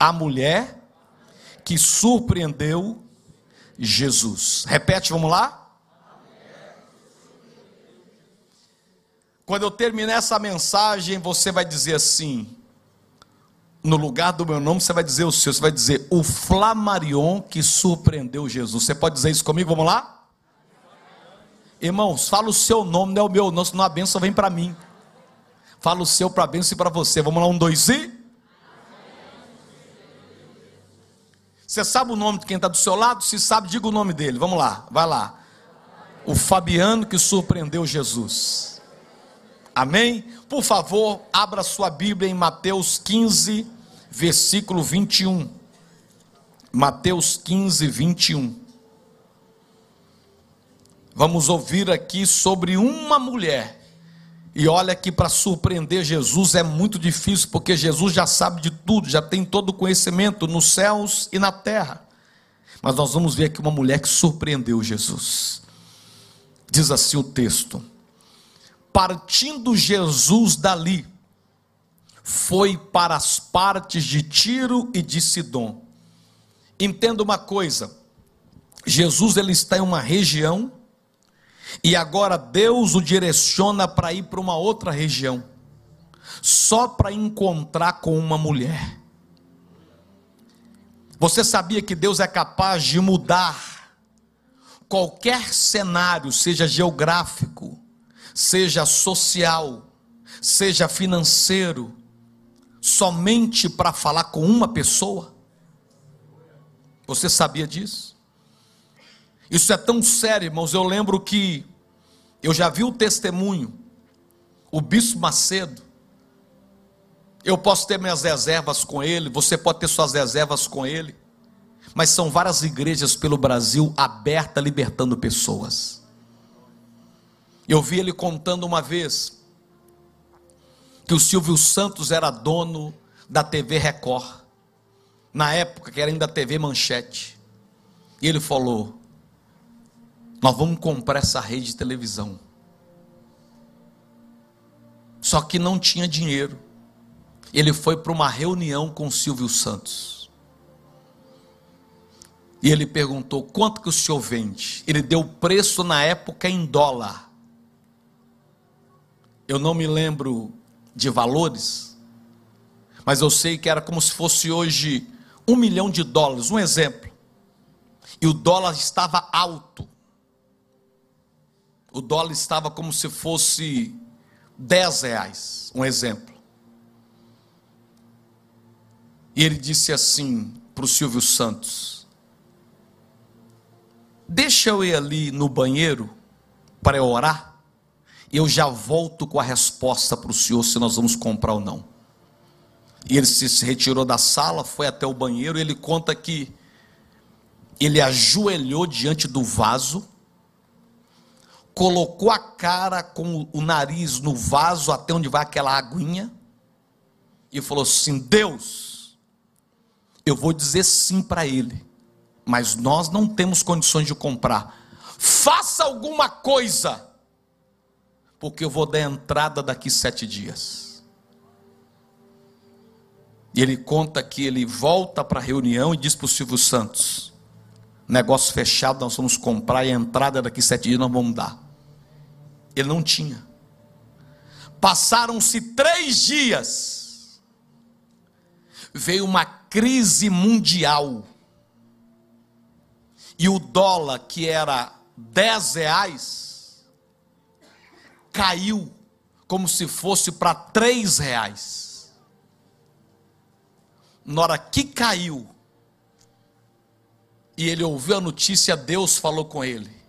a mulher que surpreendeu Jesus. Repete, vamos lá? Quando eu terminar essa mensagem, você vai dizer assim: no lugar do meu nome, você vai dizer o seu, você vai dizer o Flamarion que surpreendeu Jesus. Você pode dizer isso comigo? Vamos lá? Irmãos, fala o seu nome, não é o meu, não, senão a bênção vem para mim. Fala o seu para a bênção e para você. Vamos lá, um, dois e. Você sabe o nome de quem está do seu lado? Se sabe, diga o nome dele. Vamos lá, vai lá. O Fabiano que surpreendeu Jesus. Amém? Por favor, abra sua Bíblia em Mateus 15, versículo 21. Mateus 15, 21. Vamos ouvir aqui sobre uma mulher e olha que para surpreender Jesus é muito difícil, porque Jesus já sabe de tudo, já tem todo o conhecimento nos céus e na terra. Mas nós vamos ver aqui uma mulher que surpreendeu Jesus. Diz assim o texto: Partindo Jesus dali, foi para as partes de Tiro e de Sidom. Entenda uma coisa: Jesus ele está em uma região e agora Deus o direciona para ir para uma outra região, só para encontrar com uma mulher. Você sabia que Deus é capaz de mudar qualquer cenário, seja geográfico, seja social, seja financeiro, somente para falar com uma pessoa? Você sabia disso? Isso é tão sério, irmãos. Eu lembro que eu já vi o testemunho, o bispo Macedo. Eu posso ter minhas reservas com ele, você pode ter suas reservas com ele, mas são várias igrejas pelo Brasil abertas, libertando pessoas. Eu vi ele contando uma vez que o Silvio Santos era dono da TV Record, na época que era ainda TV Manchete, e ele falou: nós vamos comprar essa rede de televisão. Só que não tinha dinheiro. Ele foi para uma reunião com o Silvio Santos. E ele perguntou: quanto que o senhor vende? Ele deu preço na época em dólar. Eu não me lembro de valores, mas eu sei que era como se fosse hoje um milhão de dólares, um exemplo. E o dólar estava alto o dólar estava como se fosse 10 reais, um exemplo. E ele disse assim para o Silvio Santos: Deixa eu ir ali no banheiro para orar, e eu já volto com a resposta para o senhor se nós vamos comprar ou não. E ele se retirou da sala, foi até o banheiro, e ele conta que ele ajoelhou diante do vaso colocou a cara com o nariz no vaso até onde vai aquela aguinha e falou assim: Deus, eu vou dizer sim para ele, mas nós não temos condições de comprar. Faça alguma coisa, porque eu vou dar entrada daqui sete dias. E ele conta que ele volta para a reunião e diz para o Silvio Santos: negócio fechado, nós vamos comprar e a entrada daqui sete dias nós vamos dar. Ele não tinha. Passaram-se três dias, veio uma crise mundial, e o dólar, que era dez reais, caiu como se fosse para três reais. Na hora que caiu, e ele ouviu a notícia, Deus falou com ele: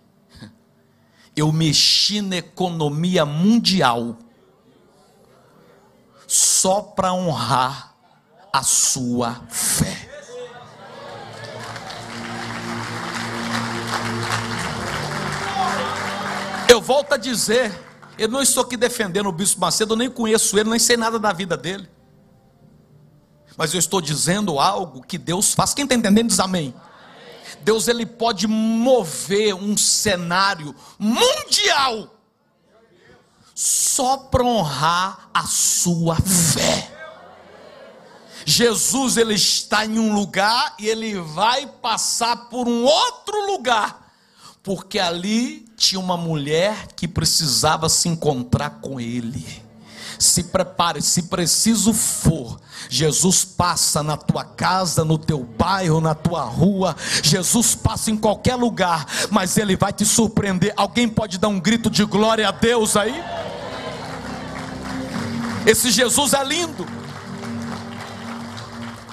Eu mexi na economia mundial só para honrar a sua fé. Eu volto a dizer, eu não estou aqui defendendo o bispo Macedo, eu nem conheço ele, nem sei nada da vida dele. Mas eu estou dizendo algo que Deus faz. Quem está entendendo diz amém. Deus ele pode mover um cenário mundial só para honrar a sua fé. Jesus ele está em um lugar e ele vai passar por um outro lugar, porque ali tinha uma mulher que precisava se encontrar com ele. Se prepare, se preciso for, Jesus passa na tua casa, no teu bairro, na tua rua. Jesus passa em qualquer lugar, mas ele vai te surpreender. Alguém pode dar um grito de glória a Deus aí? Esse Jesus é lindo.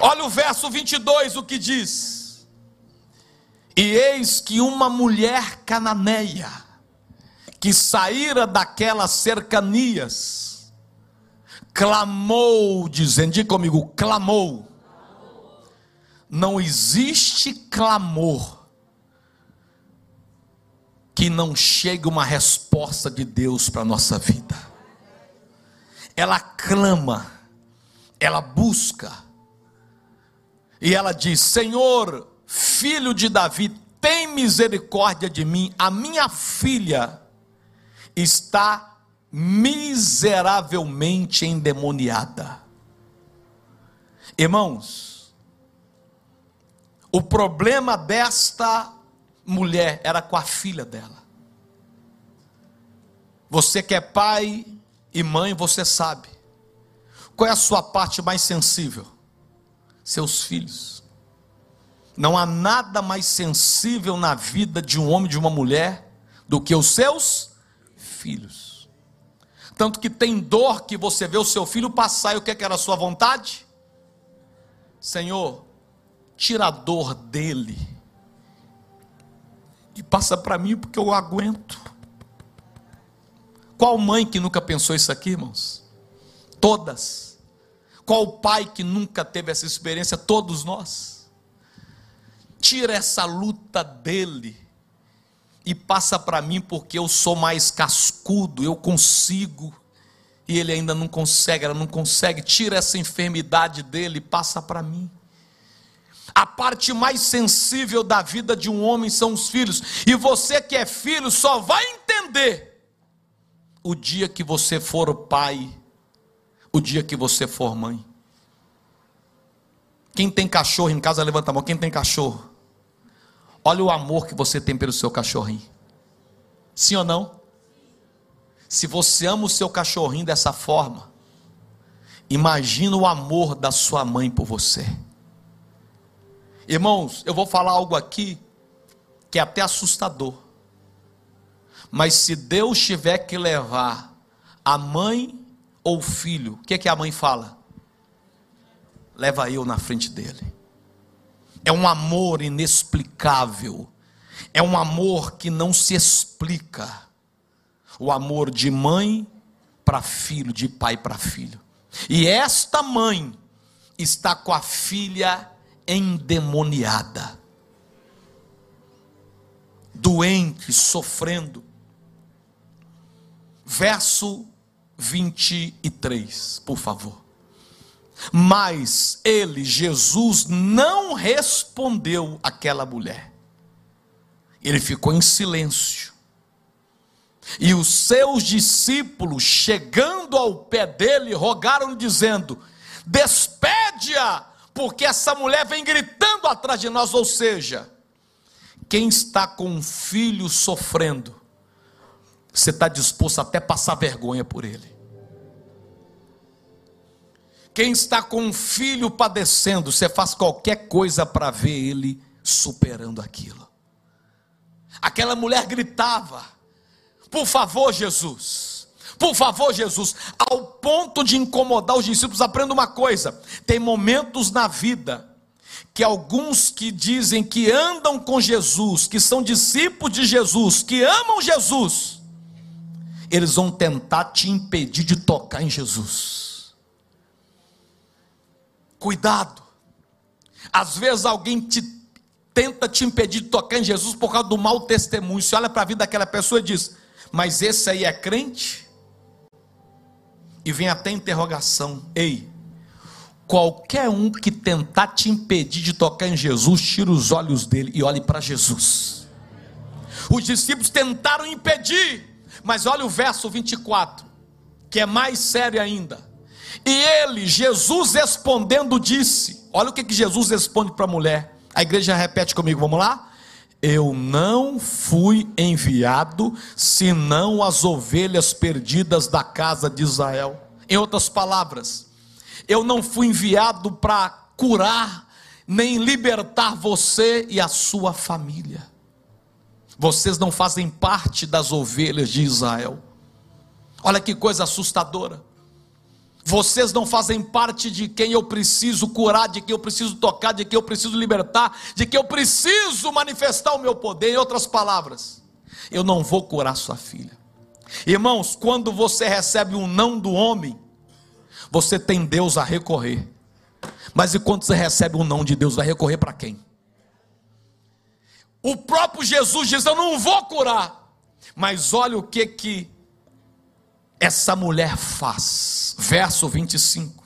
Olha o verso 22, o que diz: E eis que uma mulher cananeia, que saíra daquelas cercanias, clamou, dizendo, diga comigo, clamou. Não existe clamor que não chegue uma resposta de Deus para a nossa vida. Ela clama, ela busca, e ela diz: Senhor, filho de Davi, tem misericórdia de mim, a minha filha está miseravelmente endemoniada. Irmãos, o problema desta mulher era com a filha dela. Você que é pai e mãe, você sabe. Qual é a sua parte mais sensível? seus filhos. Não há nada mais sensível na vida de um homem e de uma mulher do que os seus filhos. Tanto que tem dor que você vê o seu filho passar e o que, é que era a sua vontade? Senhor, tira a dor dele e passa para mim porque eu aguento. Qual mãe que nunca pensou isso aqui, irmãos? Todas. Qual pai que nunca teve essa experiência? Todos nós. Tira essa luta dele e passa para mim porque eu sou mais cascudo, eu consigo. E ele ainda não consegue, ela não consegue. Tira essa enfermidade dele e passa para mim. A parte mais sensível da vida de um homem são os filhos. E você que é filho só vai entender o dia que você for pai o dia que você for mãe. Quem tem cachorro em casa, levanta a mão. Quem tem cachorro? Olha o amor que você tem pelo seu cachorrinho. Sim ou não? Se você ama o seu cachorrinho dessa forma, imagina o amor da sua mãe por você. Irmãos, eu vou falar algo aqui que é até assustador. Mas se Deus tiver que levar a mãe ou filho, o que, é que a mãe fala? Leva eu na frente dele. É um amor inexplicável. É um amor que não se explica. O amor de mãe para filho, de pai para filho. E esta mãe está com a filha endemoniada, doente, sofrendo. Verso 23, por favor. Mas ele, Jesus, não respondeu àquela mulher. Ele ficou em silêncio. E os seus discípulos, chegando ao pé dele, rogaram dizendo: Despede-a, porque essa mulher vem gritando atrás de nós. Ou seja, quem está com um filho sofrendo, você está disposto até passar vergonha por ele. Quem está com um filho padecendo, você faz qualquer coisa para ver ele superando aquilo. Aquela mulher gritava: Por favor, Jesus. Por favor, Jesus, ao ponto de incomodar os discípulos, aprenda uma coisa: tem momentos na vida que alguns que dizem que andam com Jesus, que são discípulos de Jesus, que amam Jesus, eles vão tentar te impedir de tocar em Jesus. Cuidado. Às vezes alguém te tenta te impedir de tocar em Jesus por causa do mau testemunho. Você olha para a vida daquela pessoa e diz: Mas esse aí é crente? E vem até interrogação: Ei, qualquer um que tentar te impedir de tocar em Jesus, tira os olhos dele e olhe para Jesus. Os discípulos tentaram impedir, mas olha o verso 24, que é mais sério ainda. E ele, Jesus respondendo, disse: Olha o que, que Jesus responde para a mulher. A igreja repete comigo, vamos lá? Eu não fui enviado senão as ovelhas perdidas da casa de Israel. Em outras palavras, eu não fui enviado para curar nem libertar você e a sua família. Vocês não fazem parte das ovelhas de Israel. Olha que coisa assustadora. Vocês não fazem parte de quem eu preciso curar, de quem eu preciso tocar, de quem eu preciso libertar, de quem eu preciso manifestar o meu poder. Em outras palavras, eu não vou curar sua filha. Irmãos, quando você recebe um não do homem, você tem Deus a recorrer. Mas e quando você recebe um não de Deus, vai recorrer para quem? O próprio Jesus diz: Eu não vou curar. Mas olha o que que essa mulher faz. Verso 25.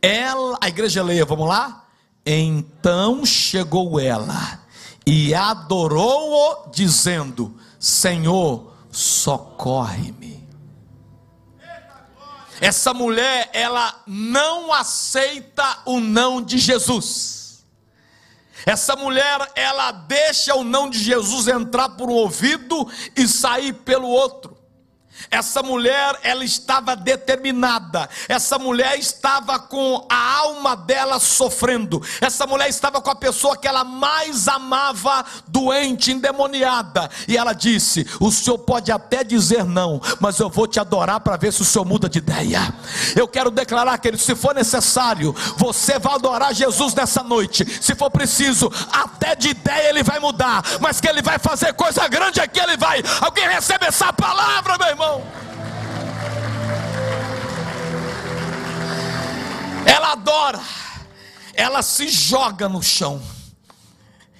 Ela, a igreja leia, vamos lá? Então chegou ela e adorou-o, dizendo: Senhor, socorre-me. Essa mulher, ela não aceita o não de Jesus. Essa mulher, ela deixa o não de Jesus entrar por um ouvido e sair pelo outro. Essa mulher, ela estava determinada. Essa mulher estava com a alma dela sofrendo. Essa mulher estava com a pessoa que ela mais amava, doente, endemoniada. E ela disse: O senhor pode até dizer não, mas eu vou te adorar para ver se o senhor muda de ideia. Eu quero declarar, que se for necessário, você vai adorar Jesus nessa noite. Se for preciso, até de ideia ele vai mudar, mas que ele vai fazer coisa grande aqui, ele vai. Alguém recebe essa palavra, meu irmão? Ela adora, ela se joga no chão.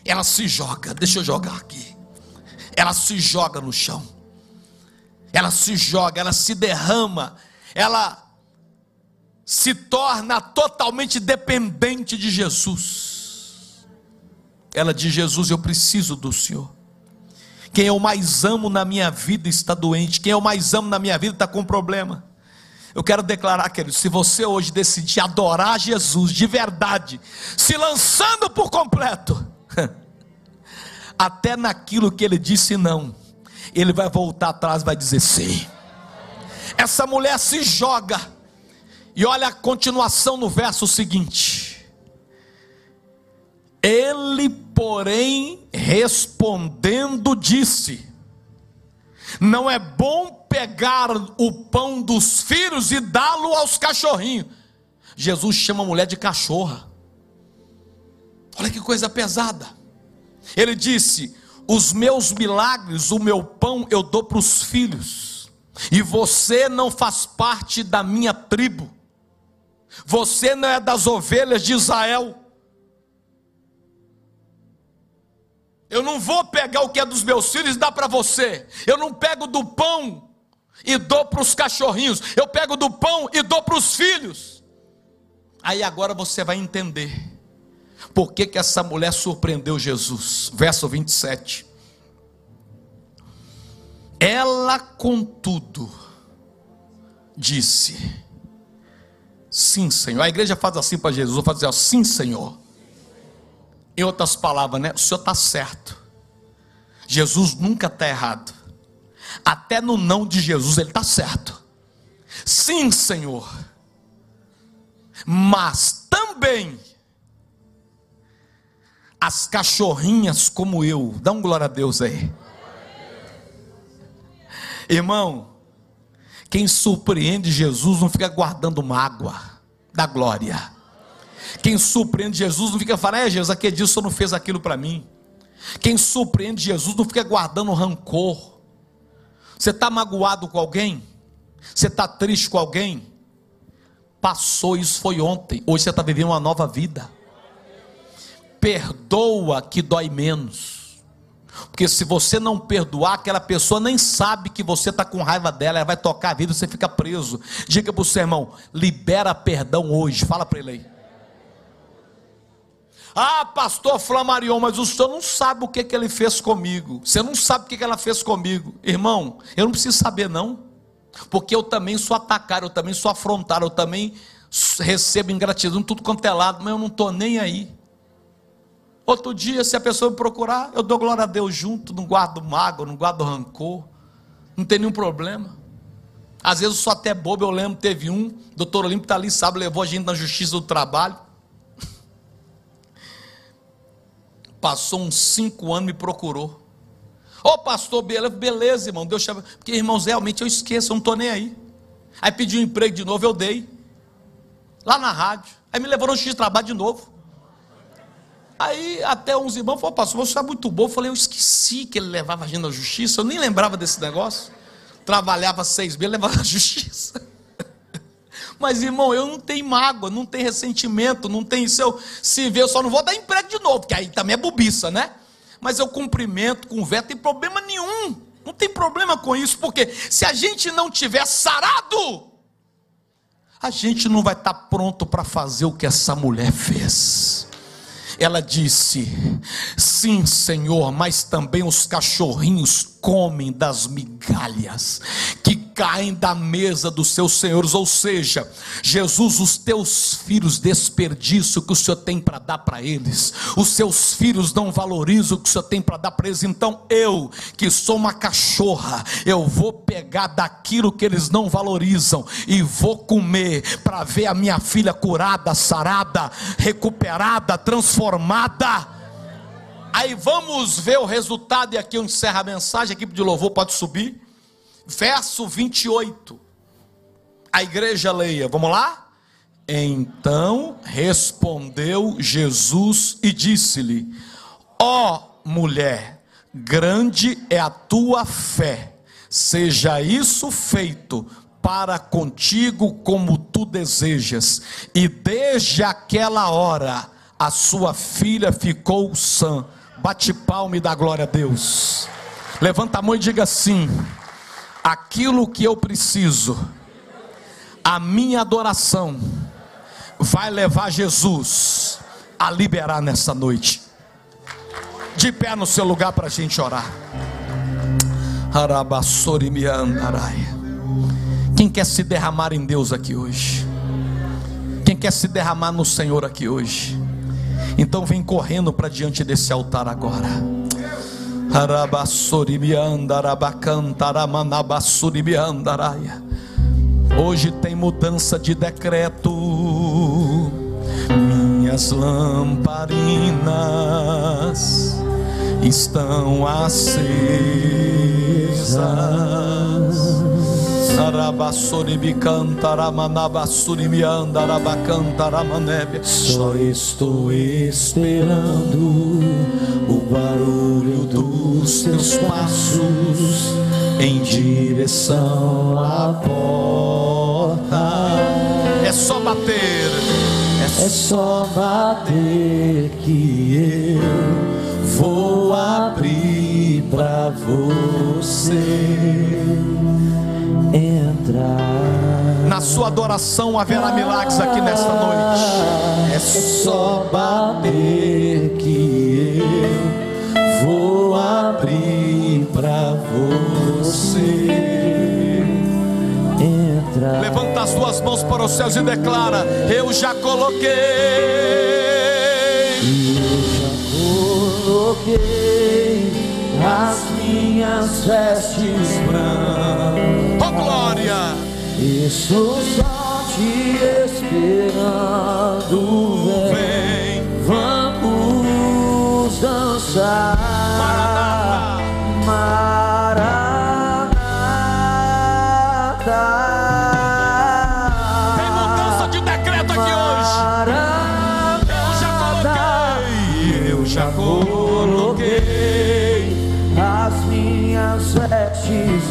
Ela se joga, deixa eu jogar aqui. Ela se joga no chão. Ela se joga, ela se derrama, ela se torna totalmente dependente de Jesus. Ela diz: Jesus, eu preciso do Senhor. Quem eu mais amo na minha vida está doente. Quem eu mais amo na minha vida está com problema. Eu quero declarar, querido, se você hoje decidir adorar Jesus de verdade, se lançando por completo, até naquilo que ele disse não, ele vai voltar atrás vai dizer sim. Essa mulher se joga, e olha a continuação no verso seguinte. Ele, porém, respondendo, disse: Não é bom pegar o pão dos filhos e dá-lo aos cachorrinhos. Jesus chama a mulher de cachorra. Olha que coisa pesada. Ele disse: Os meus milagres, o meu pão eu dou para os filhos, e você não faz parte da minha tribo, você não é das ovelhas de Israel. Eu não vou pegar o que é dos meus filhos e dar para você. Eu não pego do pão e dou para os cachorrinhos. Eu pego do pão e dou para os filhos. Aí agora você vai entender por que, que essa mulher surpreendeu Jesus. Verso 27. Ela, contudo, disse: Sim, Senhor. A igreja faz assim para Jesus, vou fazer assim, Senhor. Em outras palavras, né? O Senhor está certo. Jesus nunca está errado. Até no não de Jesus ele está certo. Sim, Senhor. Mas também as cachorrinhas como eu, dá um glória a Deus aí. Irmão, quem surpreende Jesus não fica guardando mágoa da glória. Quem surpreende Jesus não fica falando, é Jesus, aquele dia o Senhor não fez aquilo para mim. Quem surpreende Jesus não fica guardando rancor. Você está magoado com alguém? Você está triste com alguém? Passou, isso foi ontem. Hoje você está vivendo uma nova vida. Perdoa que dói menos. Porque se você não perdoar, aquela pessoa nem sabe que você está com raiva dela, ela vai tocar a vida e você fica preso. Diga para o seu irmão: libera perdão hoje. Fala para ele aí. Ah, pastor Flamarion, mas o senhor não sabe o que, que ele fez comigo. Você não sabe o que, que ela fez comigo. Irmão, eu não preciso saber, não. Porque eu também sou atacado, eu também sou afrontado, eu também recebo ingratidão, tudo quanto é lado, mas eu não estou nem aí. Outro dia, se a pessoa me procurar, eu dou glória a Deus junto, não guardo mágoa, não guardo rancor, não tem nenhum problema. Às vezes eu sou até bobo, eu lembro, teve um, doutor Olímpio está ali, sabe, levou a gente na justiça do trabalho. Passou uns cinco anos, me procurou. Ô oh, pastor, beleza, irmão, Deus chama. Porque, irmãos, realmente eu esqueço, eu não estou nem aí. Aí pediu um emprego de novo, eu dei. Lá na rádio. Aí me levou no X trabalho de novo. Aí até uns irmãos falaram, pastor, você é muito bom. Eu falei, eu esqueci que ele levava a gente na justiça, eu nem lembrava desse negócio. Trabalhava seis meses, levava na justiça. Mas, irmão, eu não tenho mágoa, não tenho ressentimento, não tenho. Se eu se ver, eu só não vou dar emprego de novo, porque aí também é bobiça, né? Mas eu cumprimento, converso, não tem problema nenhum. Não tem problema com isso, porque se a gente não tiver sarado, a gente não vai estar pronto para fazer o que essa mulher fez. Ela disse: Sim, Senhor, mas também os cachorrinhos comem das migalhas que caem da mesa dos seus senhores. Ou seja, Jesus, os teus filhos desperdiçam o que o Senhor tem para dar para eles, os seus filhos não valorizam o que o Senhor tem para dar para eles. Então eu, que sou uma cachorra, eu vou pegar daquilo que eles não valorizam e vou comer para ver a minha filha curada, sarada, recuperada, transformada. Aí vamos ver o resultado, e aqui eu encerro a mensagem, a equipe de louvor pode subir. Verso 28. A igreja leia, vamos lá? Então respondeu Jesus e disse-lhe: Ó oh, mulher, grande é a tua fé, seja isso feito para contigo como tu desejas. E desde aquela hora a sua filha ficou sã Bate palma e dá glória a Deus. Levanta a mão e diga assim: aquilo que eu preciso, a minha adoração, vai levar Jesus a liberar nessa noite. De pé no seu lugar para a gente orar. Quem quer se derramar em Deus aqui hoje? Quem quer se derramar no Senhor aqui hoje? Então vem correndo para diante desse altar agora. Hoje tem mudança de decreto. Minhas lamparinas estão acesas. Só estou esperando o barulho dos teus passos em direção à porta. É só bater, é só bater que eu vou abrir para você entrar. Na sua adoração haverá milagres aqui nesta noite. É só bater mãos para os céus e declara: Eu já coloquei. Eu já coloquei as minhas vestes brancas glória. Estou só te esperando, vem, vamos dançar. Maranata. Tem coloquei as minhas vestes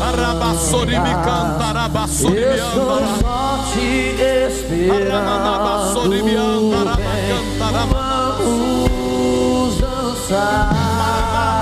Arabassori me canta, Arabassori me anda. Só te esperando. me anda, Vamos dançar.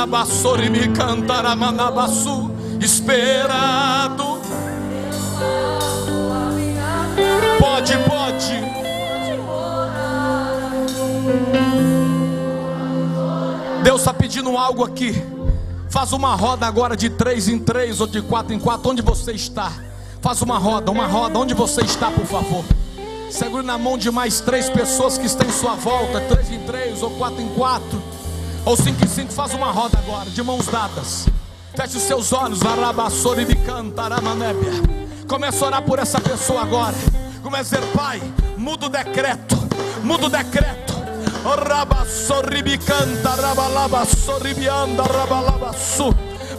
Rabassori cantaramanabaçu, esperado. Pode, pode. Deus está pedindo algo aqui. Faz uma roda agora de três em três ou de quatro em quatro, onde você está. Faz uma roda, uma roda, onde você está, por favor. Segure na mão de mais três pessoas que estão em sua volta, três em três ou quatro em quatro, ou cinco em cinco. Faz uma roda agora, de mãos dadas. Feche os seus olhos, Comece a orar por essa pessoa agora. Comece a dizer, Pai, muda o decreto, muda o decreto.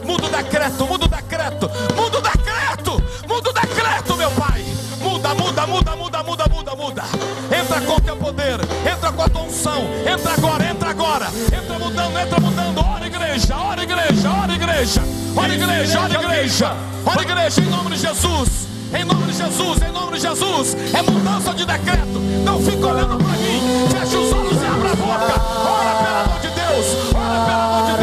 Muda o decreto, muda o decreto, muda o decreto, muda o decreto, meu Pai. Muda, muda, muda, muda, muda, muda, muda. Entra com teu poder, igreja. Ora, igreja, ora, igreja. Ora, igreja, em nome de Jesus. Em nome de Jesus, em nome de Jesus. É mudança de decreto. Não fica olhando para mim. Fecha os olhos e abra a boca. Ora, pelo amor de Deus. Ora, pelo amor de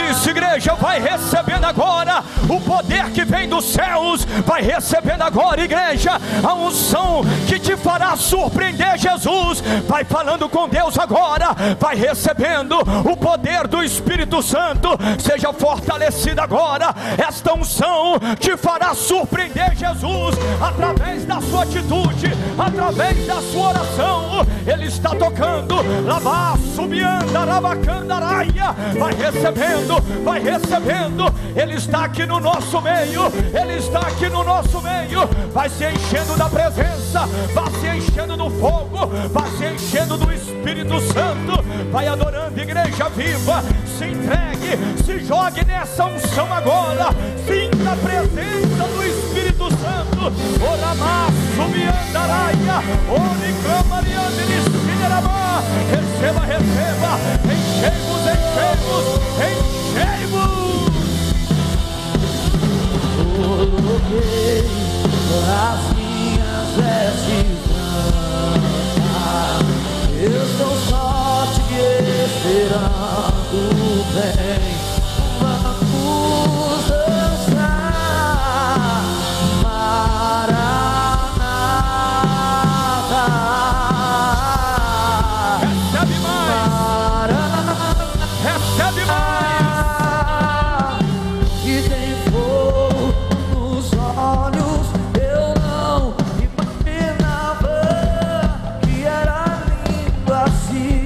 Deus. Isso, igreja, vai recebendo agora o poder que vem dos céus, vai recebendo agora, igreja, a unção que te fará surpreender Jesus. Vai falando com Deus agora, vai recebendo o poder do Espírito Santo. Seja fortalecida agora, esta unção te fará surpreender Jesus através da sua atitude, através da sua oração. Ele está tocando, lavar, subiando, arabacandaraia, vai recebendo, vai recebendo. Ele está aqui no nosso meio, Ele está aqui no nosso meio. Vai se enchendo da presença, vai se enchendo do fogo, vai se enchendo do Espírito Santo. Vai adorando, igreja viva. Se entregue, se jogue nessa unção agora. Sinta a presença do Espírito Santo. Oramaço, miandaraia, oricamariande, receba, receba. Enchemos, enchemos, enchemos coloquei as minhas vestes brancas. Eu estou só te esperando bem. you.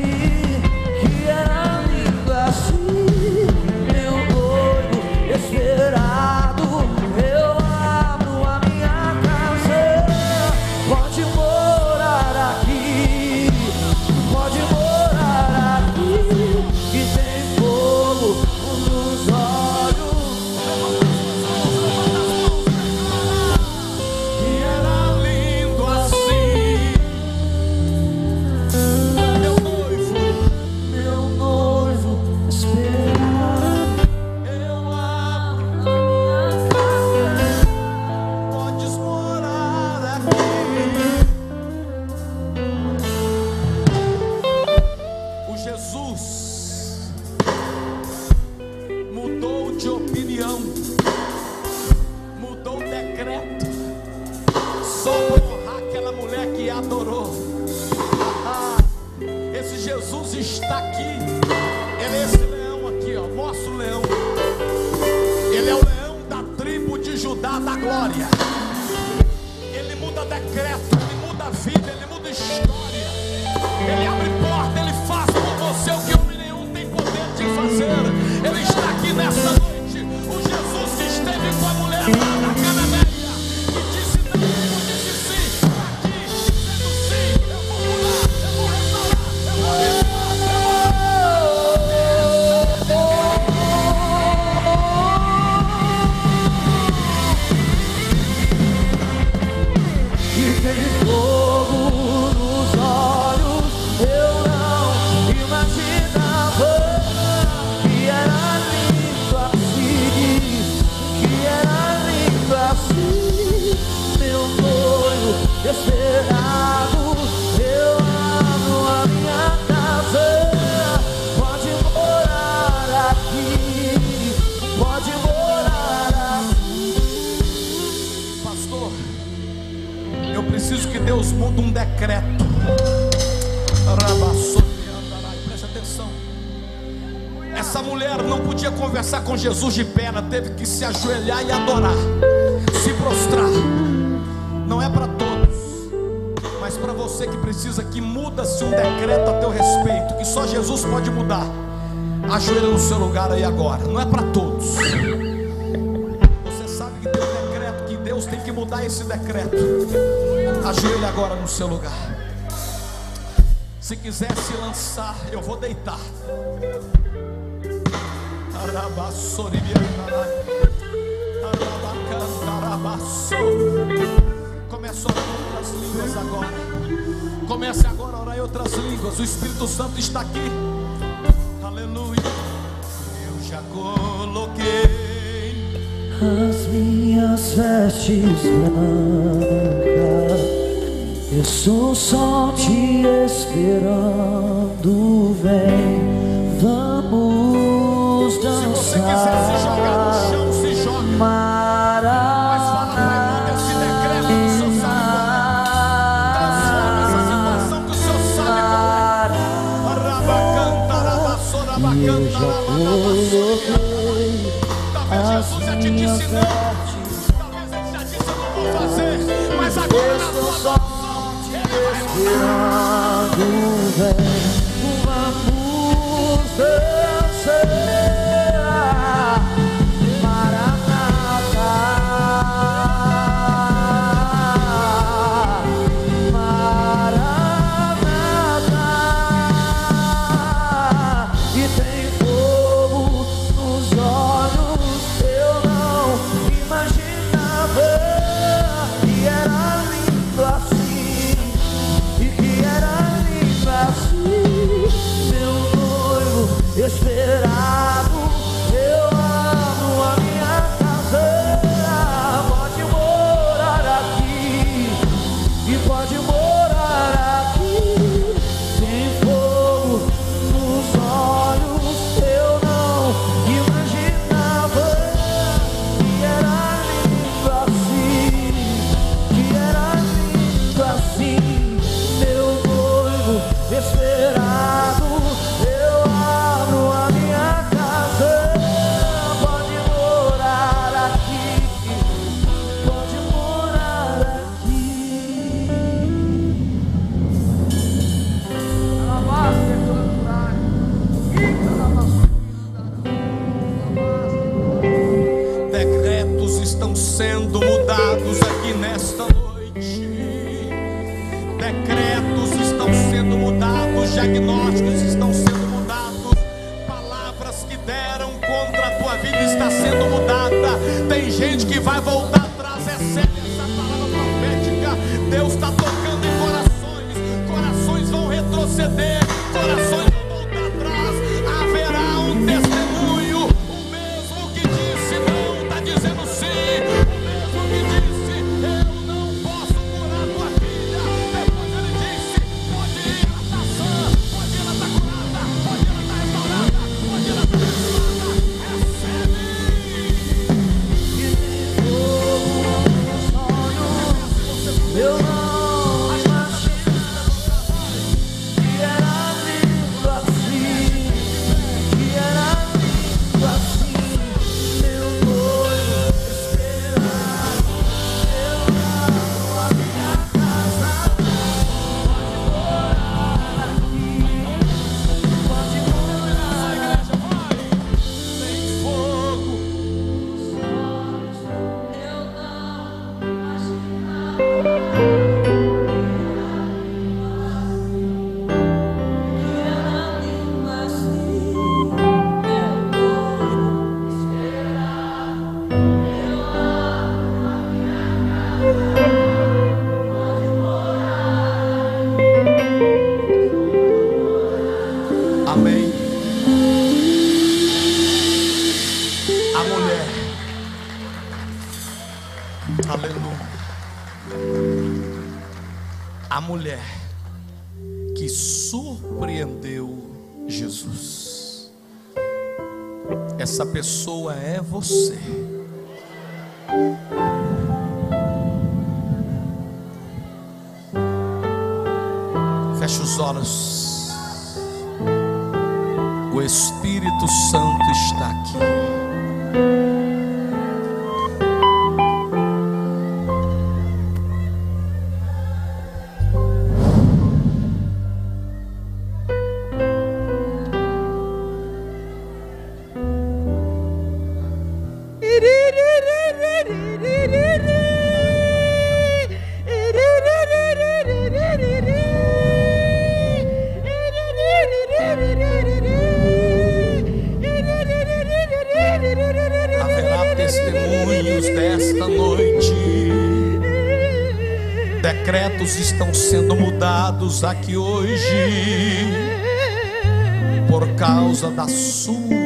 está aqui. Ele é esse leão aqui, ó, nosso leão. Ele é o leão da tribo de Judá da glória. Ele muda decreto, ele muda vida, ele muda história. Ele abre porta, ele faz por você o que homem nenhum tem poder de fazer. Ele está aqui nessa noite. Muda um decreto. Preste atenção. Essa mulher não podia conversar com Jesus de ela teve que se ajoelhar e adorar, se prostrar. Não é para todos, mas para você que precisa que muda-se um decreto a teu respeito, que só Jesus pode mudar. Ajoelha no seu lugar aí agora. Não é para todos. Você sabe que tem um decreto, que Deus tem que mudar esse decreto. Ajoelha agora no seu lugar. Se quiser se lançar, eu vou deitar. Começa a orar em outras línguas agora. Comece agora a orar em outras línguas. O Espírito Santo está aqui. Aleluia. Eu já coloquei as minhas vestes brancas. Eu estou só te esperando, vem, vamos Se você quiser se jogar no dançar. chão, se joga. Mas fala, Pai, muda esse decreto esperando, sendo mudados aqui nesta noite. Decretos estão sendo mudados, diagnósticos estão sendo mudados, palavras que deram contra a tua vida está sendo mudada. Tem gente que vai voltar atrás, recebe essa palavra profética. Deus está tocando em corações, corações vão retroceder, Feche os olhos. O Espírito Santo está aqui. Causa da sua.